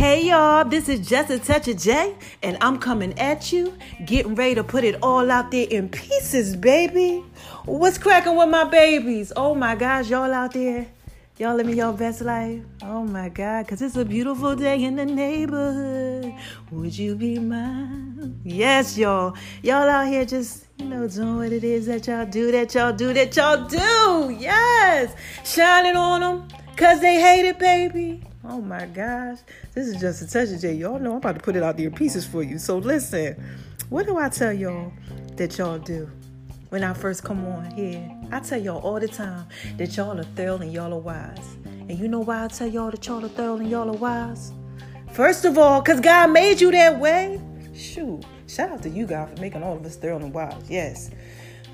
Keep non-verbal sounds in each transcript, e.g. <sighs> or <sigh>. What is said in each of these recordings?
Hey y'all, this is Just a Touch of J, and I'm coming at you, getting ready to put it all out there in pieces, baby. What's cracking with my babies? Oh my gosh, y'all out there, y'all living your best life. Oh my God, cause it's a beautiful day in the neighborhood. Would you be mine? Yes, y'all. Y'all out here just, you know, doing what it is that y'all do, that y'all do, that y'all do. Yes, shining on them, cause they hate it, baby. Oh my gosh. This is just a touch of J. Y'all know I'm about to put it out there in pieces for you. So listen, what do I tell y'all that y'all do when I first come on here? I tell y'all all the time that y'all are thorough and y'all are wise. And you know why I tell y'all that y'all are thorough and y'all are wise? First of all, because God made you that way. Shoot. Shout out to you, God, for making all of us thorough and wise. Yes.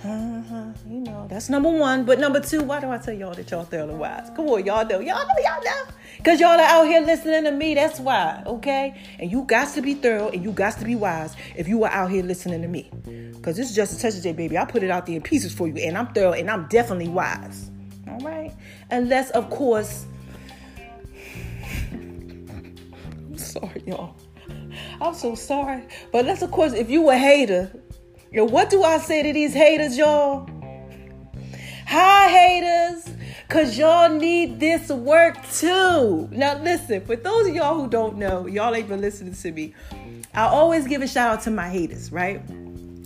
Uh-huh. You know, that's number one. But number two, why do I tell y'all that y'all thoroughly wise? Come on, y'all know. Y'all know, y'all know. Because y'all are out here listening to me. That's why, okay? And you got to be thorough and you got to be wise if you are out here listening to me. Because this is just a touch of J, baby. I put it out there in pieces for you. And I'm thorough and I'm definitely wise. All right? Unless, of course, <laughs> I'm sorry, y'all. I'm so sorry. But unless, of course, if you a hater, and what do I say to these haters, y'all? Hi, haters, because y'all need this work too. Now, listen, for those of y'all who don't know, y'all ain't been listening to me. I always give a shout out to my haters, right?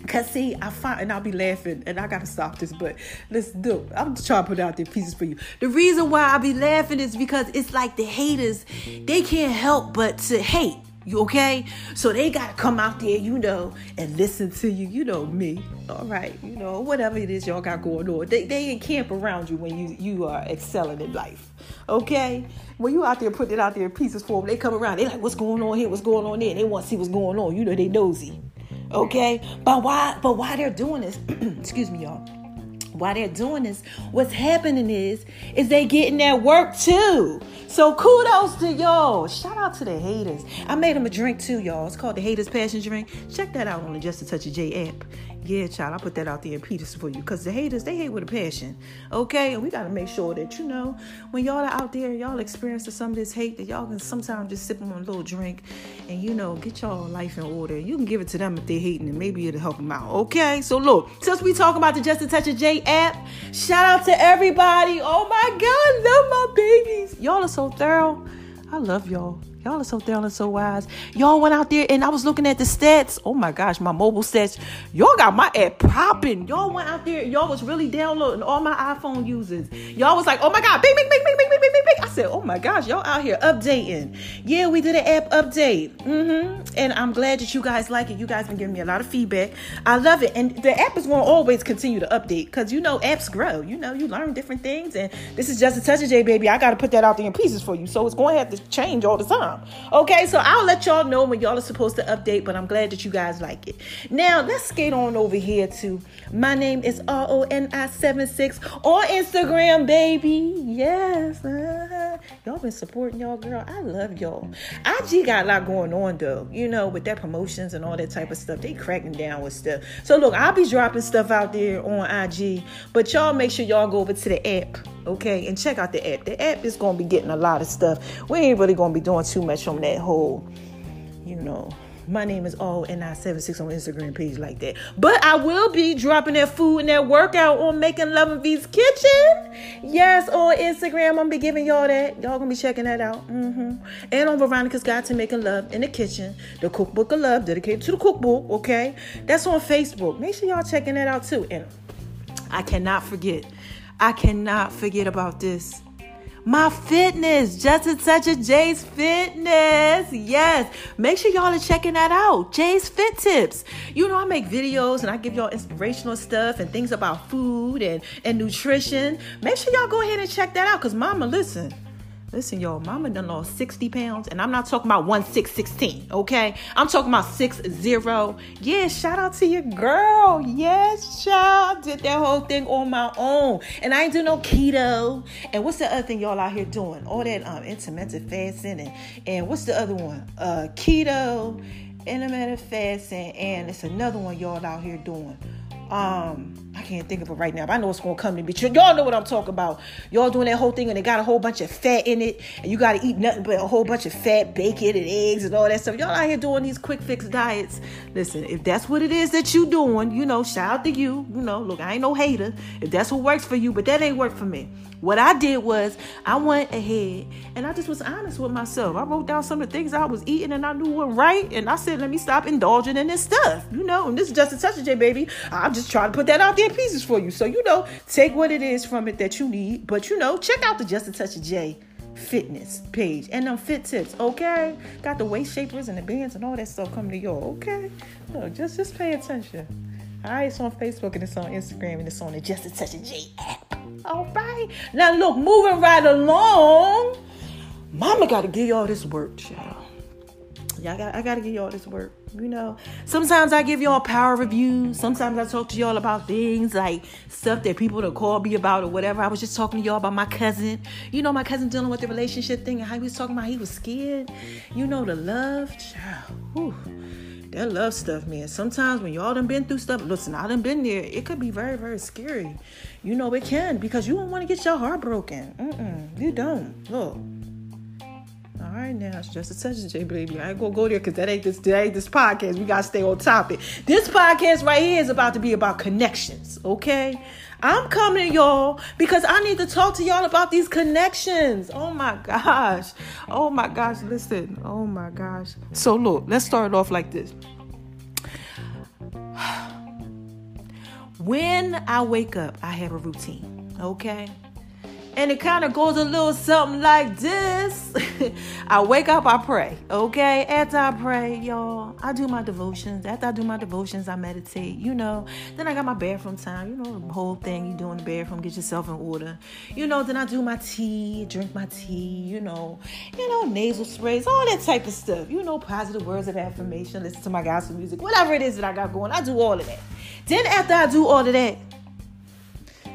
Cause see, I find and I'll be laughing, and I gotta stop this, but let's do. I'm just trying to put out there pieces for you. The reason why I be laughing is because it's like the haters, they can't help but to hate. You okay? So they gotta come out there, you know, and listen to you. You know me, all right? You know whatever it is y'all got going on. They they camp around you when you you are excelling in life. Okay? When you out there putting it out there in pieces for them, they come around. They like, what's going on here? What's going on there? They want to see what's going on. You know they nosy. Okay? But why? But why they're doing this? <clears throat> excuse me, y'all while they're doing this, what's happening is, is they getting that work too. So kudos to y'all. Shout out to the haters. I made them a drink too, y'all. It's called the Haters Passion Drink. Check that out on the Just a Touch of J app. Yeah, child, I put that out there in Peters for you because the haters, they hate with a passion. Okay? And we got to make sure that, you know, when y'all are out there, y'all experiencing some of this hate, that y'all can sometimes just sip on a little drink and, you know, get y'all life in order. You can give it to them if they're hating and maybe it'll help them out. Okay? So, look, since we talking about the Just a Touch of J app, shout out to everybody. Oh my God, love my babies. Y'all are so thorough. I love y'all. Y'all are so thorough and so wise. Y'all went out there and I was looking at the stats. Oh my gosh, my mobile stats. Y'all got my app popping. Y'all went out there. Y'all was really downloading all my iPhone users. Y'all was like, oh my God, bing, bing, bing, bing, bing, bing, bing, bing. I said, oh my gosh, y'all out here updating. Yeah, we did an app update. Mm-hmm. And I'm glad that you guys like it. You guys been giving me a lot of feedback. I love it. And the app is going to always continue to update because you know apps grow. You know, you learn different things. And this is just a touch of J, baby. I got to put that out there in pieces for you. So it's going to have to change all the time. Okay, so I'll let y'all know when y'all are supposed to update, but I'm glad that you guys like it. Now, let's skate on over here to my name is R O N I 76 on Instagram, baby. Yes. Uh-huh. Y'all been supporting y'all, girl. I love y'all. IG got a lot going on, though, you know, with their promotions and all that type of stuff. They cracking down with stuff. So, look, I'll be dropping stuff out there on IG, but y'all make sure y'all go over to the app okay? And check out the app. The app is to be getting a lot of stuff. We ain't really to be doing too much on that whole, you know. My name is all N976 on Instagram page like that. But I will be dropping that food and that workout on Making Love and V's Kitchen. Yes, on Instagram. I'm to be giving y'all that. Y'all to be checking that out. Mm-hmm. And on Veronica's Guide to Making Love in the Kitchen. The Cookbook of Love dedicated to the cookbook, okay? That's on Facebook. Make sure y'all checking that out too. And I cannot forget I cannot forget about this. my fitness, just a touch of Jay's fitness. Yes, make sure y'all are checking that out. Jay's Fit Tips. You know, I make videos and I give y'all inspirational stuff and things about food and, and nutrition. Make sure y'all go ahead and check that out because, Mama, listen. Listen, y'all, mama done lost 60 pounds, and I'm not talking about 1 6 16, okay? I'm talking about 6 0. Yeah, shout out to your girl. Yes, child. Did that whole thing on my own. And I ain't do no keto. And what's the other thing y'all out here doing? All that um intermittent fasting and and what's the other one? Uh keto, intermittent fasting, and it's another one y'all out here doing. Um, I can't think of it right now, but I know it's gonna come to me. Y'all know what I'm talking about. Y'all doing that whole thing and they got a whole bunch of fat in it, and you gotta eat nothing but a whole bunch of fat, bacon, and eggs and all that stuff. Y'all out here doing these quick fix diets. Listen, if that's what it is that you doing, you know, shout out to you. You know, look, I ain't no hater. If that's what works for you, but that ain't work for me. What I did was I went ahead and I just was honest with myself. I wrote down some of the things I was eating and I knew weren't right, and I said, let me stop indulging in this stuff. You know, and this is just a touch of J, baby. I'm just trying to put that out there pieces for you. So you know, take what it is from it that you need. But you know, check out the Just a Touch of J fitness page and them fit tips, okay? Got the waist shapers and the bands and all that stuff coming to you, okay? Look, just just pay attention. All right, it's on Facebook and it's on Instagram and it's on the Just a Touch of J app. All right. Now look, moving right along. Mama gotta give y'all this work, child. Y'all got, I gotta give y'all this work. You know, sometimes I give y'all power reviews. Sometimes I talk to y'all about things like stuff that people to call me about or whatever. I was just talking to y'all about my cousin. You know, my cousin dealing with the relationship thing and how he was talking about he was scared. You know, the love, child. Whew. That love stuff, man. Sometimes when y'all done been through stuff, listen, I done been there. It could be very, very scary. You know it can because you don't want to get your heart broken. Mm-mm, you don't. Look. Right, now it's just a touch of J, baby. I ain't gonna go there because that ain't this that ain't this podcast. We gotta stay on topic. This podcast right here is about to be about connections. Okay, I'm coming y'all because I need to talk to y'all about these connections. Oh my gosh. Oh my gosh. Listen. Oh my gosh. So look, let's start off like this. <sighs> When I wake up, I have a routine. Okay. And it kind of goes a little something like this. <laughs> I wake up, I pray. Okay. After I pray, y'all, I do my devotions. After I do my devotions, I meditate, you know. Then I got my bathroom time, you know, the whole thing you do in the bathroom, get yourself in order. You know, then I do my tea, drink my tea, you know, you know, nasal sprays, all that type of stuff. You know, positive words of affirmation, listen to my gospel music, whatever it is that I got going, I do all of that. Then after I do all of that,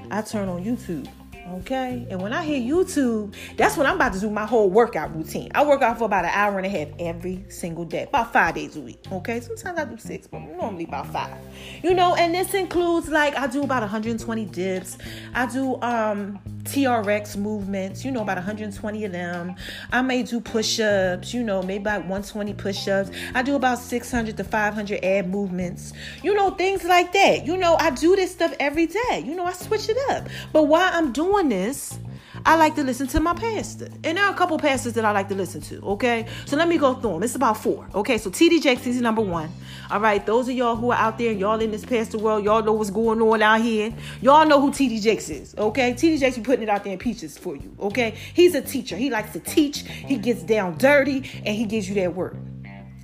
I turn on YouTube. Okay. And when I hit YouTube, that's when I'm about to do my whole workout routine. I work out for about an hour and a half every single day, about five days a week. Okay. Sometimes I do six, but normally about five. You know, and this includes like I do about 120 dips. I do um TRX movements, you know, about 120 of them. I may do push ups, you know, maybe about 120 push ups. I do about 600 to 500 ab movements, you know, things like that. You know, I do this stuff every day. You know, I switch it up. But while I'm doing this, I like to listen to my pastor. And there are a couple pastors that I like to listen to, okay? So let me go through them. It's about four, okay? So TD Jakes is number one. All right, those of y'all who are out there, y'all in this pastor world, y'all know what's going on out here. Y'all know who TD Jakes is, okay? TD Jakes be putting it out there in peaches for you, okay? He's a teacher. He likes to teach. He gets down dirty, and he gives you that word.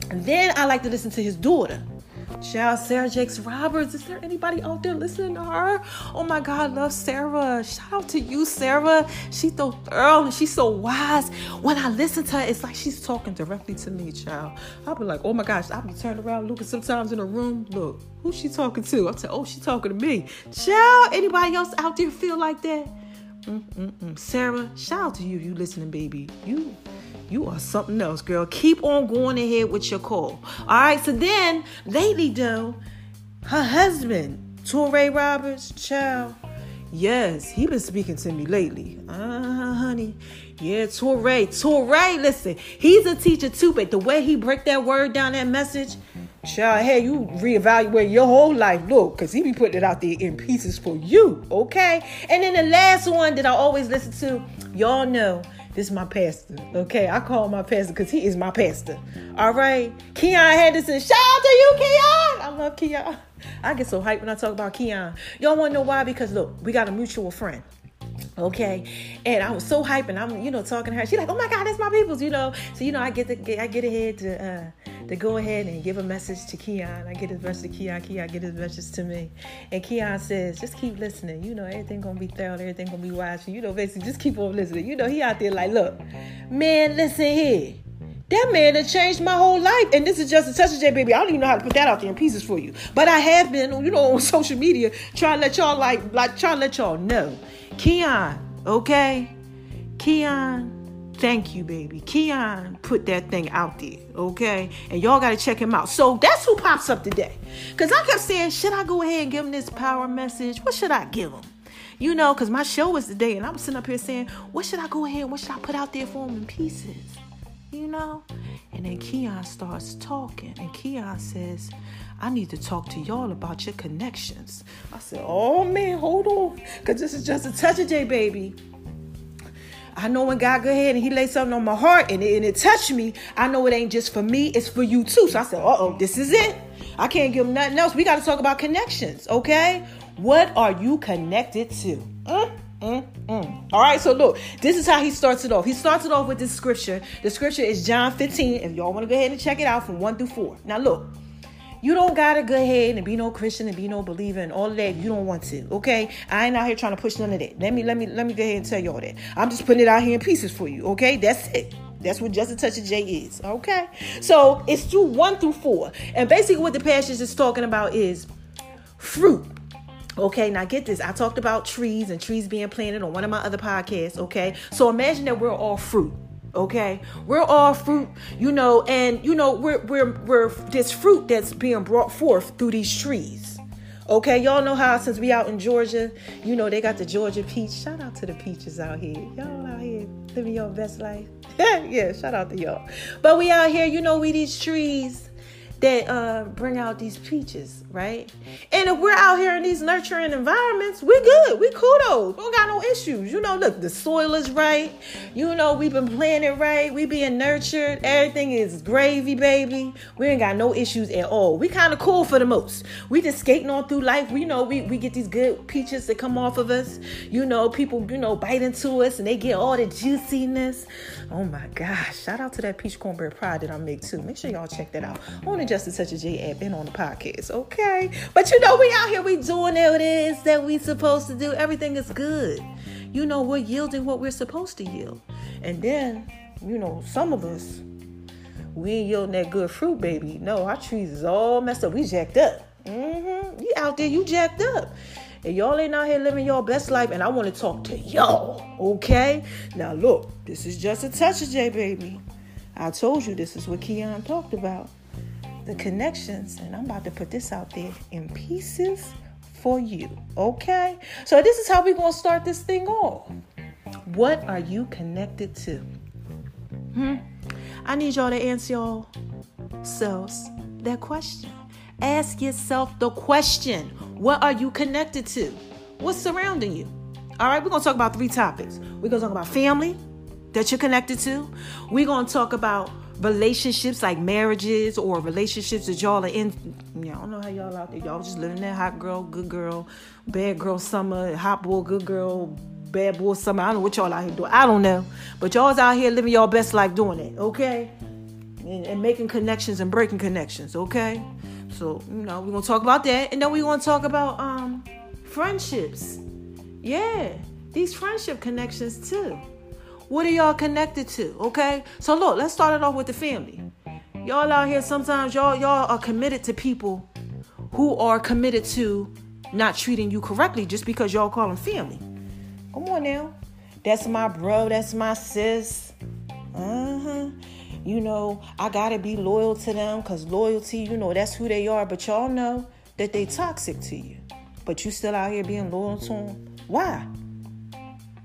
And then I like to listen to his daughter. Shout out Sarah Jakes Roberts. Is there anybody out there listening to her? Oh my God, love Sarah. Shout out to you, Sarah. She's so thorough and she's so wise. When I listen to her, it's like she's talking directly to me, child. I'll be like, oh my gosh, I'll be turning around looking sometimes in a room. Look, who's she talking to? Say, oh, she's talking to me. Child, anybody else out there feel like that? Mm-mm-mm. Sarah, shout out to you, you listening, baby. You you are something else, girl. Keep on going ahead with your call. All right. So then, lately, though, her husband, Touré Roberts, child. Yes, he been speaking to me lately. Uh, honey. Yeah, Touré. Touré, listen, he's a teacher too, but the way he break that word down, that message, child, hey, you reevaluate your whole life. Look, because he be putting it out there in pieces for you, okay? And then the last one that I always listen to, y'all know, this is my pastor. Okay, I call my pastor because he is my pastor. All right, Keion Henderson. Shout out to you, Keion. I love Keion. I get so hyped when I talk about Keion. Y'all want to know why? Because look, we got a mutual friend. Okay, and I was so hyped, and I'm, you know, talking to her. She's like, "Oh my God, that's my people's," you know. So you know, I get to, get, I get ahead to, uh, to go ahead and give a message to Keion. I get his message to Keion. Keion get his message to me, and Keion says, "Just keep listening. You know, everything gonna be thorough. Everything gonna be wise. You know, basically, just keep on listening. You know, he out there like, look, man, listen here." That man has changed my whole life. And this is just a touch of J, baby. I don't even know how to put that out there in pieces for you. But I have been, you know, on <laughs> social media trying to let y'all like, like trying to let y'all know. Keion, okay? Keion, thank you, baby. Keion put that thing out there, okay? And y'all gotta check him out. So that's who pops up today. Cause I kept saying, should I go ahead and give him this power message? What should I give him? You know, because my show was today, and I'm sitting up here saying, what should I go ahead? What should I put out there for him in pieces? You know? And then Keion starts talking, and Keion says, I need to talk to y'all about your connections. I said, Oh man, hold on, because this is just a touch of J, baby. I know when God go ahead and He laid something on my heart and it, and it touched me, I know it ain't just for me, it's for you too. So I said, Uh oh, this is it. I can't give him nothing else. We got to talk about connections, okay? What are you connected to? Mm? Mm, mm. All right, so look, this is how he starts it off. He starts it off with this scripture. The scripture is John 15. If y'all want to go ahead and check it out from 1 through 4. Now, look, you don't gotta go ahead and be no Christian and be no believer and all that. You don't want to, okay? I ain't out here trying to push none of that. Let me let me let me go ahead and tell y'all that. I'm just putting it out here in pieces for you, okay? That's it. That's what Just a Touch of J is, okay? So it's through one through four. And basically what the passage is talking about is fruit. Okay, now get this. I talked about trees and trees being planted on one of my other podcasts. Okay, so imagine that we're all fruit. Okay, we're all fruit, you know, and you know we're we're we're this fruit that's being brought forth through these trees. Okay, y'all know how since we out in Georgia, you know they got the Georgia peach. Shout out to the peaches out here. Y'all out here living your best life. <laughs> yeah, shout out to y'all. But we out here, you know, we these trees that uh, bring out these peaches, right? And if we're out here in these nurturing environments, we good. We kudos. We don't got no issues. You know, look, the soil is right. You know, we've been planted right. We being nurtured. Everything is gravy, baby. We ain't got no issues at all. We kind of cool for the most. We just skating on through life. We know we, we get these good peaches that come off of us. You know, people, you know, bite into us and they get all the juiciness. Oh my gosh. Shout out to that peach cornbread pie that I make too. Make sure y'all check that out. On just a touch of J app and on the podcast, okay? But you know, we out here, we doing what it is that we supposed to do. Everything is good. You know, we're yielding what we're supposed to yield. And then, you know, some of us, we ain't yielding that good fruit, baby. No, our trees is all messed up. We jacked up. Mm-hmm. You out there, you jacked up. And y'all ain't out here living your best life, and I want to talk to y'all, okay? Now, look, this is just a touch of J, baby. I told you this is what Keion talked about the connections, and I'm about to put this out there in pieces for you. Okay? So, this is how we're going to start this thing off. What are you connected to? Hmm? I need y'all to answer yourselves that question. Ask yourself the question What are you connected to? What's surrounding you? All right, we're going to talk about three topics. We're going to talk about family that you're connected to. We're going to talk about relationships like marriages or relationships that y'all are in. Y'all don't know how y'all out there. Y'all just living that hot girl, good girl, bad girl summer, hot boy, good girl, bad boy summer. I don't know what y'all out here doing. I don't know. But y'all's out here living y'all best life doing it, okay? And, and making connections and breaking connections, okay? So, you know, we're gonna talk about that. And then we're gonna talk about um friendships. Yeah, these friendship connections too. What are y'all connected to? Okay. So look, let's start it off with the family. Y'all out here sometimes y'all y'all are committed to people who are committed to not treating you correctly just because y'all call them family. Come on now. That's my bro, that's my sis. Uh-huh. You know, I gotta be loyal to them because loyalty, you know, that's who they are. But y'all know that they toxic to you. But you still out here being loyal to them. Why?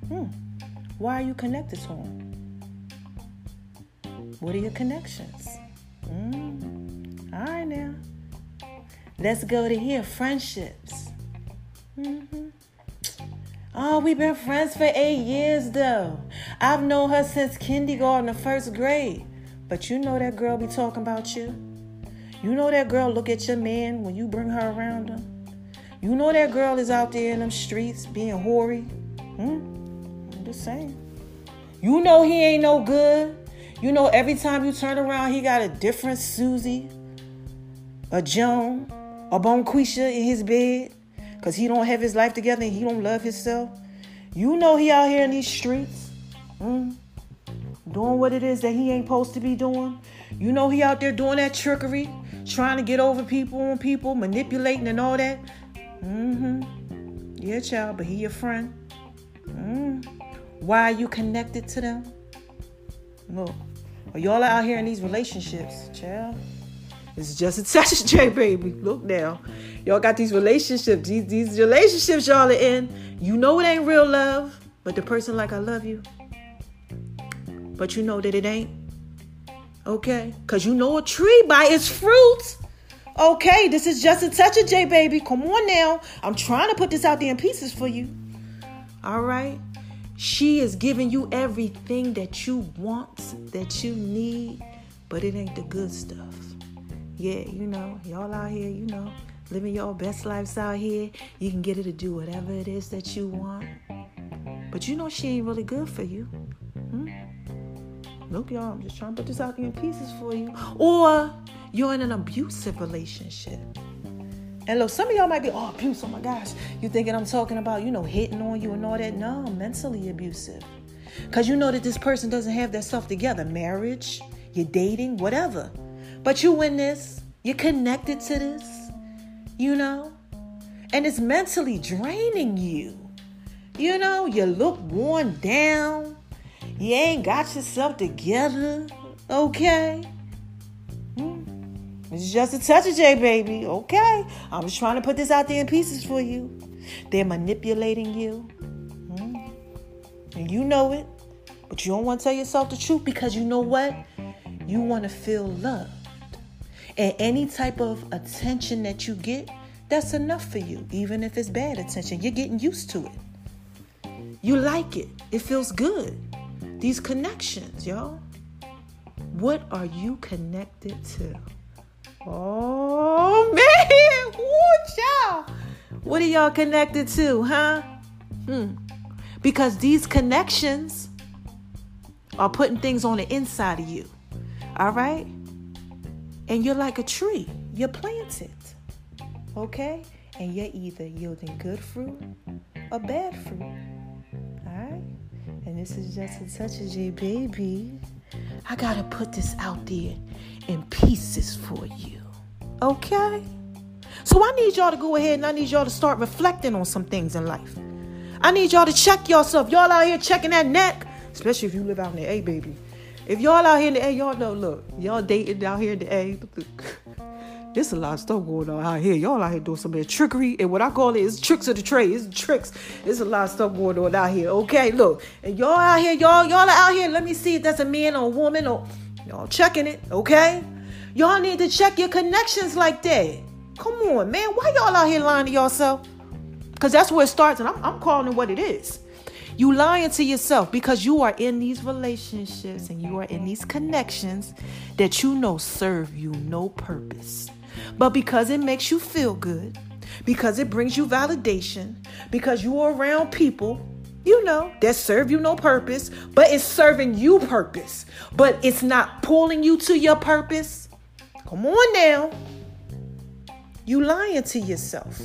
Hmm. Why are you connected to him? What are your connections? Mm. All right, now. Let's go to here. Friendships. Mm-hmm. Oh, we've been friends for eight years, though. I've known her since kindergarten the first grade. But you know that girl be talking about you. You know that girl look at your man when you bring her around him. You know that girl is out there in them streets being hoary. Hmm? Just saying. You know he ain't no good. You know every time you turn around, he got a different Susie, a Joan, a Bonquisha in his bed. Cause he don't have his life together and he don't love himself. You know he out here in these streets. Hmm? Doing what it is that he ain't supposed to be doing. You know he out there doing that trickery, trying to get over people on people, manipulating and all that. Mm-hmm. Yeah, child, but he your friend. Mm. Why are you connected to them? Look, are y'all out here in these relationships, child? It's just a <laughs> touch J, baby. Look now. Y'all got these relationships. These, these relationships y'all are in. You know it ain't real love, but the person like I love you. But you know that it ain't. Okay? Because you know a tree by its fruits. Okay, this is just a touch of J, baby. Come on now. I'm trying to put this out there in pieces for you. All right? She is giving you everything that you want, that you need, but it ain't the good stuff. Yeah, you know, y'all out here, you know, living your best lives out here. You can get her to do whatever it is that you want. But you know she ain't really good for you. Hmm? Look, y'all, I'm just trying to put this out in pieces for you. Or you're in an abusive relationship. And look, some of y'all might be, oh, abuse, oh my gosh. You thinking I'm talking about, you know, hitting on you and all that? No, mentally abusive. Because you know that this person doesn't have their stuff together. Marriage, you're dating, whatever. But you in this, you're connected to this, you know? And it's mentally draining you. You know, you look worn down. You ain't got yourself together, okay? It's just a touch of J, baby, okay? I'm just trying to put this out there in pieces for you. They're manipulating you. Hmm. And you know it, but you don't want to tell yourself the truth because you know what? You want to feel loved. And any type of attention that you get, that's enough for you, even if it's bad attention. You're getting used to it. You like it, it feels good. These connections, y'all. What are you connected to? Oh <laughs> man, Woo, child. What are y'all connected to, huh? Hmm. Because these connections are putting things on the inside of you. All right? And you're like a tree, you're planted. Okay? And you're either yielding good fruit or bad fruit. Alright? And this is just a touch of J baby. I gotta put this out there in pieces for you. Okay? So I need y'all to go ahead and I need y'all to start reflecting on some things in life. I need y'all to check yourself. Y'all out here checking that neck, especially if you live out in the A, baby. If y'all out here in the A, y'all know, look, y'all dating out here in the A. There's a lot of stuff going on out here. Y'all out here doing some of that trickery. And what I call it is tricks of the trade. It's tricks. There's a lot of stuff going on out here. Okay, look. And y'all out here, y'all, y'all are out here. Let me see if that's a man or a woman or y'all checking it. Okay? Y'all need to check your connections like that. Come on, man. Why y'all out here lying to yourself? Because that's where it starts, and I'm, I'm calling it what it is. You lying to yourself because you are in these relationships and you are in these connections that you know serve you no purpose. But because it makes you feel good, because it brings you validation, because you are around people, you know, that serve you no purpose, but it's serving you purpose, but it's not pulling you to your purpose. Come on now. You lying to yourself.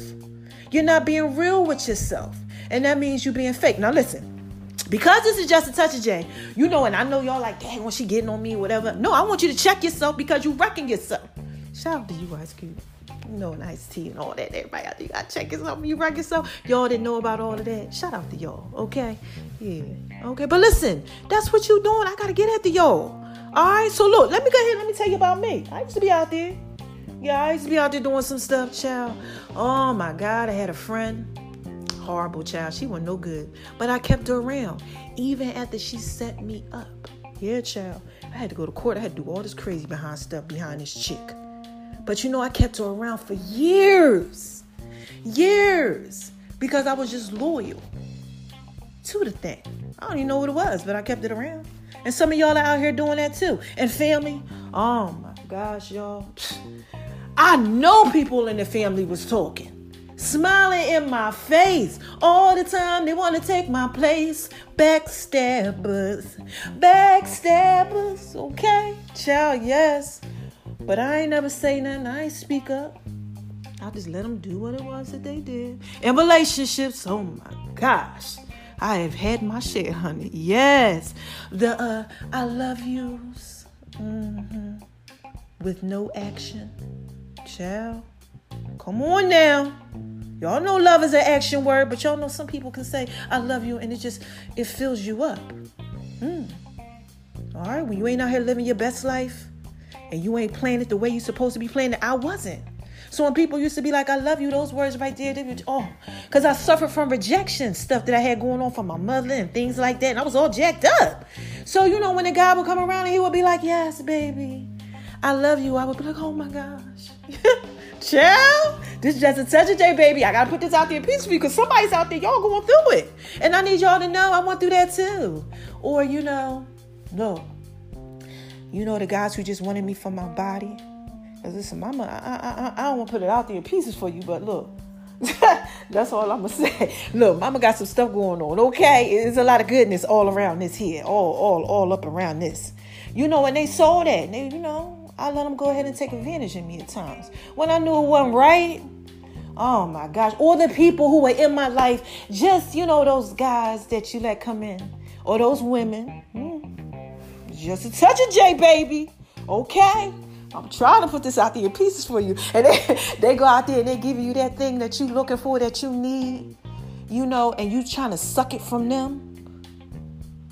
You're not being real with yourself and that means you being fake. Now listen, because this is just a touch of J, you know, and I know y'all like, dang, when she getting on me, whatever. No, I want you to check yourself because you wrecking yourself. Shout out to you, Ice Cube. You know, nice tea and all that. Everybody out there, you gotta check yourself. You wreck yourself. Y'all didn't know about all of that. Shout out to y'all, okay? Yeah, okay. But listen, that's what you doing. I gotta get at the y'all. All right. So look, let me go ahead. Let me tell you about me. I used to be out there. Yeah, I used to be out there doing some stuff, child. Oh my God, I had a friend horrible child. She wasn't no good. But I kept her around. Even after she set me up. Yeah, child. I had to go to court. I had to do all this crazy behind stuff behind this chick. But you know, I kept her around for years. Years. Because I was just loyal to the thing. I don't even know what it was, but I kept it around. And some of y'all are out here doing that too. And family, oh my gosh, y'all. I know people in the family was talking smiling in my face all the time. They want to take my place. Backstabbers, backstabbers. Okay, child, yes. But I ain't never say nothing. I ain't speak up. I just let them do what it was that they did. In relationships, oh my gosh. I have had my share, honey. Yes. The uh, I love yous. Mm-hmm. With no action. Child. Come on now. Y'all know love is an action word, but y'all know some people can say, I love you, and it just it fills you up. Mm. All right, when you ain't out here living your best life and you ain't playing it the way you're supposed to be playing it, I wasn't. So when people used to be like, I love you, those words right there, they oh, because I suffered from rejection stuff that I had going on from my mother and things like that. And I was all jacked up. So, you know, when the guy would come around and he would be like, Yes, baby, I love you, I would be like, Oh my gosh. <laughs> Chill. This is just a touch of baby. I gotta put this out there peacefully because somebody's out there, y'all going through it. And I need y'all to know I went through that too. Or, you know, no. You know the guys who just wanted me for my body? Cause listen, mama, I, I, I don't want to put it out there in pieces for you, but look, <laughs> that's all I'm gonna <laughs> say. Look, mama got some stuff going on. Okay, there's a lot of goodness all around this here, all, all, all up around this. You know, and they saw that. They, you know, I let them go ahead and take advantage of me at times. When I knew it wasn't right, oh my gosh. all the people who were in my life, just, you know, those guys that you let come in, or those women. Hmm, just a touch of J, baby. Okay. I'm trying to put this out there in pieces for you. And they, <laughs> they go out there and they give you that thing that you're looking for, that you need, you know, and you trying to suck it from them.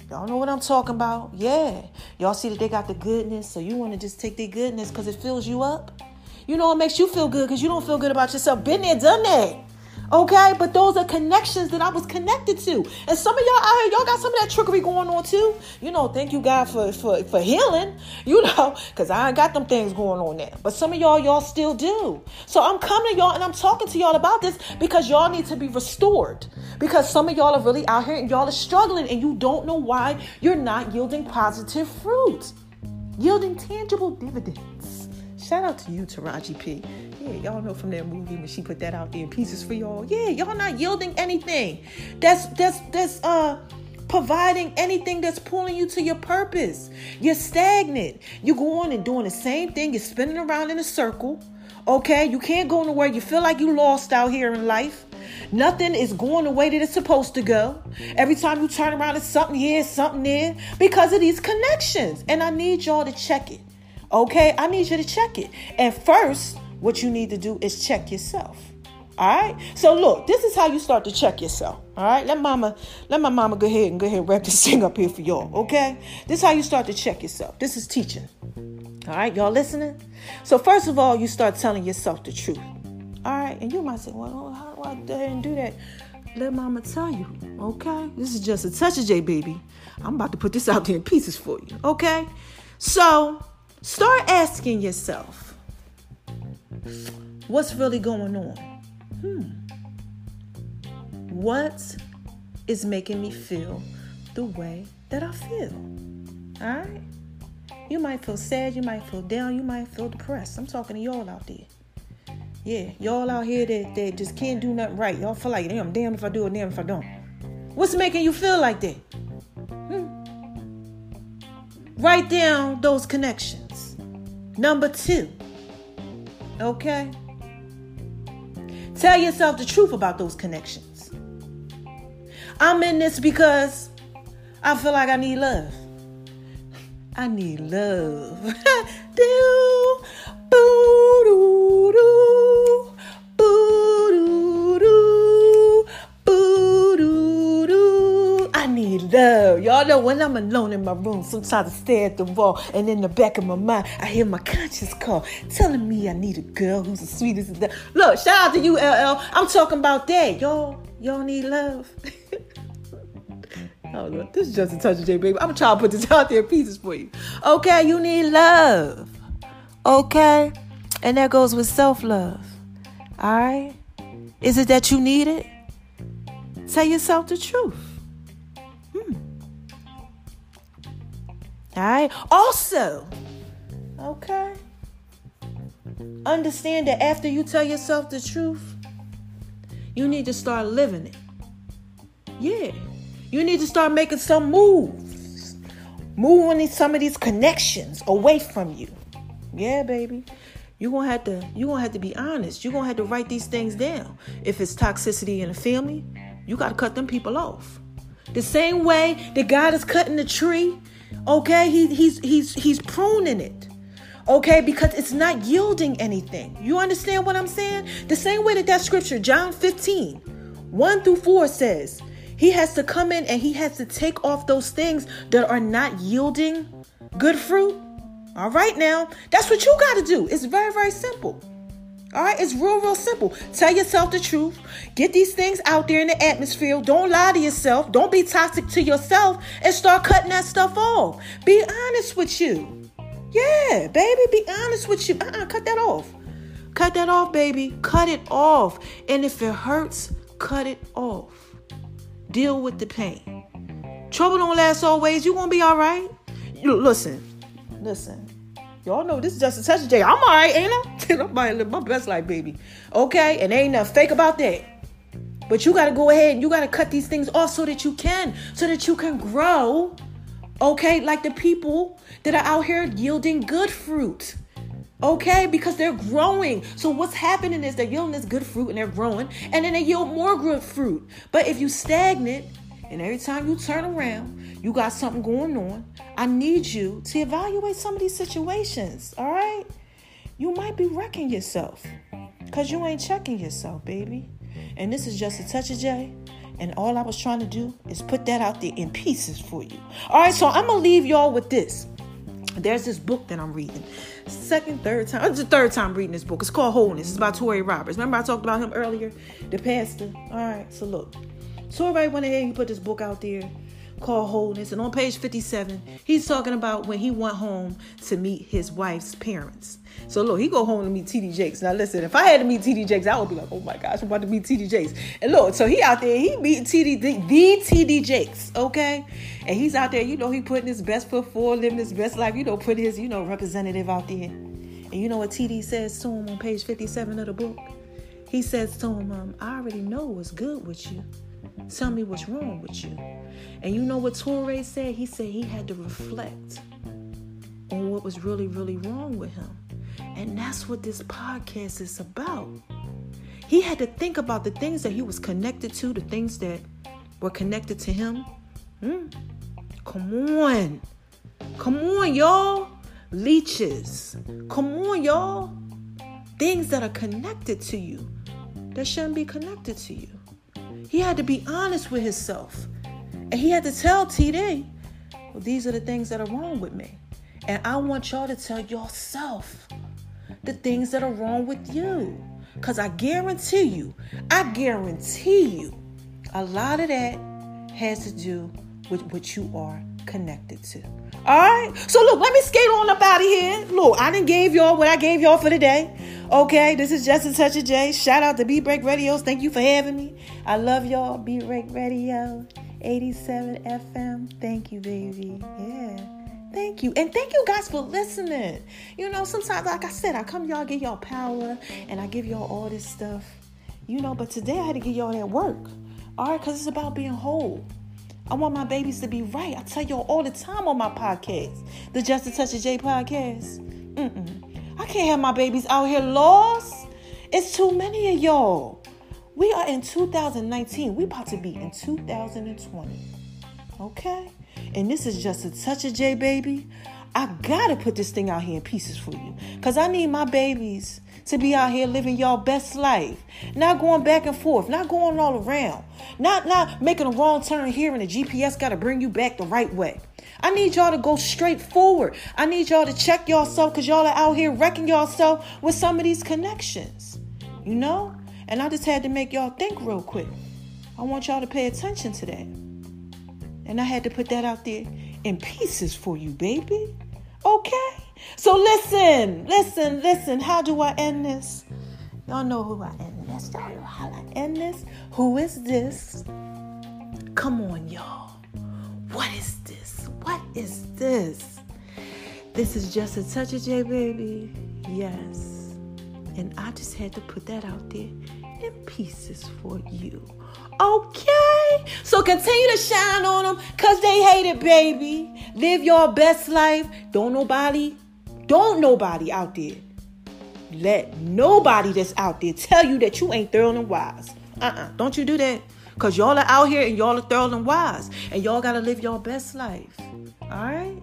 Y'all know what I'm talking about? Yeah. Y'all see that they got the goodness, so you want to just take their goodness because it fills you up. You know, it makes you feel good because you don't feel good about yourself. Been there, done that. Okay, but those are connections that I was connected to. And some of y'all out here, y'all got some of that trickery going on too. You know, thank you God for for, for healing, <laughs> you know, because I ain't got them things going on there. But some of y'all, y'all still do. So I'm coming to y'all and I'm talking to y'all about this because y'all need to be restored. Because some of y'all are really out here and y'all are struggling and you don't know why you're not yielding positive fruit, yielding tangible dividends. Shout out to you, Taraji P. Yeah, y'all know from that movie when she put that out there in pieces for y'all. Yeah, y'all not yielding anything. That's that's that's uh providing anything that's pulling you to your purpose. You're stagnant. You're going and doing the same thing. You're spinning around in a circle. Okay, you can't go nowhere. You feel like you lost out here in life. Nothing is going the way that it's supposed to go. Every time you turn around, it's something here, something there, because of these connections. And I need y'all to check it. Okay, I need you to check it. And first, what you need to do is check yourself. All right. So look, this is how you start to check yourself. All right. Let mama, let my mama go ahead and go ahead and wrap this <laughs> thing up here for y'all. Okay. This is how you start to check yourself. This is teaching. All right. Y'all listening? So first of all, you start telling yourself the truth. All right. And you might say, well, how do I do that? Let mama tell you. Okay. This is just a touch of J, baby. I'm about to put this out there in pieces for you. Okay. So start asking yourself What's really going on? Hmm. What is making me feel the way that I feel? All right? You might feel sad, you might feel down, you might feel depressed. I'm talking to y'all out there. Yeah, y'all out here that, that just can't do nothing right. Y'all feel like, damn, damn if I do it, damn if I don't. What's making you feel like that? Hmm. Write down those connections. Number two, Okay? Tell yourself the truth about those connections. I'm in this because I feel like I need love. I need love. <laughs> do, boo, do, Y'all know when I'm alone in my room, sometimes I stare at the wall, and in the back of my mind, I hear my conscience call, telling me I need a girl who's the sweetest. As that. Look, shout out to you, LL. I'm talking about that. Y'all, y'all need love. <laughs> Oh, this is just a touch of J, baby. I'm trying to put this out there pieces for you. Okay, you need love. Okay? And that goes with self love. All right? Is it that you need it? Tell yourself the truth. All right? Also, okay? Understand that after you tell yourself the truth, You need to start living it. Yeah. You need to start making some moves. Moving some of these connections away from you. Yeah, baby. You're gonna have to you're gonna have to be honest. You're gonna have to write these things down. If it's toxicity in the family, you gotta cut them people off. The same way that God is cutting the tree, okay, he, he's he's he's pruning it. Okay, because it's not yielding anything. You understand what I'm saying? The same way that that scripture, John 15, 1 through 4 says, he has to come in and he has to take off those things that are not yielding good fruit. All right, now, that's what you got to do. It's very, very simple. All right, it's real, real simple. Tell yourself the truth. Get these things out there in the atmosphere. Don't lie to yourself. Don't be toxic to yourself and start cutting that stuff off. Be honest with you. Yeah, baby, be honest with you. Uh-uh, cut that off. Cut that off, baby. Cut it off. And if it hurts, cut it off. Deal with the pain. Trouble don't last always. You gonna be all right. Listen, listen. Y'all know this is just a touch of J. I'm all right, ain't I? <laughs> I'm about to live my best life, baby. Okay, and ain't nothing fake about that. But you gotta go ahead and you gotta cut these things off so that you can, so that you can grow. Okay, like the people that are out here yielding good fruit. Okay, because they're growing. So what's happening is they're yielding this good fruit and they're growing, and then they yield more good fruit. But if you stagnant, and every time you turn around, you got something going on, I need you to evaluate some of these situations. All right, you might be wrecking yourself because you ain't checking yourself, baby. And this is just a touch of J. And all I was trying to do is put that out there in pieces for you. All right, so I'm gonna leave y'all with this. There's this book that I'm reading second, third time. It's the third time reading this book. It's called Wholeness. It's by Touré Roberts. Remember I talked about him earlier? The pastor. All right, so look. Touré went ahead and he put this book out there called Wholeness. And on page 57, he's talking about when he went home to meet his wife's parents. So look, he go home to meet TD Jakes. Now listen, if I had to meet TD Jakes, I would be like, oh my gosh, I'm about to meet TD Jakes. And look, so he out there, he meet TD the, the TD Jakes, okay? And he's out there, you know, he putting his best foot forward, living his best life, you know, put his, you know, representative out there. And you know what TD says to him on page 57 of the book? He says to him, um, I already know what's good with you. Tell me what's wrong with you. And you know what Touré said? He said he had to reflect on what was really, really wrong with him. And that's what this podcast is about. He had to think about the things that he was connected to, the things that were connected to him. Hmm. Come on. Come on, y'all. Leeches. Come on, y'all. Things that are connected to you that shouldn't be connected to you. He had to be honest with himself. And he had to tell TD, well, these are the things that are wrong with me. And I want y'all to tell yourself the things that are wrong with you. Because I guarantee you, I guarantee you, a lot of that has to do with what you are connected to. All right. So look, let me skate on up out of here. Look, I didn't gave y'all what I gave y'all for today. Okay, this is just a touch of J. Shout out to Beat Break Radios. Thank you for having me. I love y'all. Beat Break Radio, 87 FM. Thank you, baby. Yeah. Thank you. And thank you guys for listening. You know, sometimes, like I said, I come y'all, give y'all power, and I give y'all all this stuff. You know, but today I had to give y'all that work. All right, because it's about being whole. I want my babies to be right. I tell y'all all the time on my podcast, the Just a Touch of J podcast. Mm-mm. I can't have my babies out here lost. It's too many of y'all. We are in 2019. We about to be in 2020. Okay? And this is just a touch of J baby. I gotta put this thing out here in pieces for you. Cause I need my babies to be out here living y'all best life. Not going back and forth, not going all around. Not not making a wrong turn here and the GPS gotta bring you back the right way. I need y'all to go straight forward. I need y'all to check yourself because y'all are out here wrecking yourself with some of these connections. You know? And I just had to make y'all think real quick. I want y'all to pay attention to that. And I had to put that out there in pieces for you, baby. Okay? So listen, listen, listen. How do I end this? Y'all know who I end this. Y'all know how I end this. Who is this? Come on, y'all. What is this? What is this? This is just a touch of J, baby. Yes. And I just had to put that out there in pieces for you. Okay? So continue to shine on them because they hate it, baby. Live your best life. Don't nobody, don't nobody out there let nobody that's out there tell you that you ain't thorough and wise. Uh-uh. Don't you do that. Because y'all are out here and y'all are thorough and wise. And y'all got to live your best life. All right?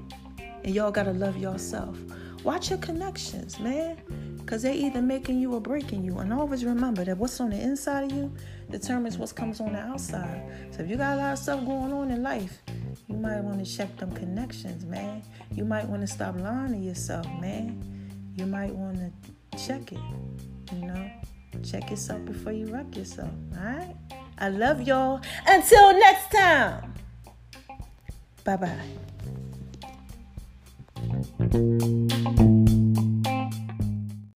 And y'all got to love yourself. Watch your connections, man. Because they either making you or breaking you. And always remember that what's on the inside of you determines what comes on the outside. So if you got a lot of stuff going on in life, you might want to check them connections, man. You might want to stop lying to yourself, man. You might want to check it, you know? Check yourself before you wreck yourself, all right? I love y'all. Until next time. Bye bye.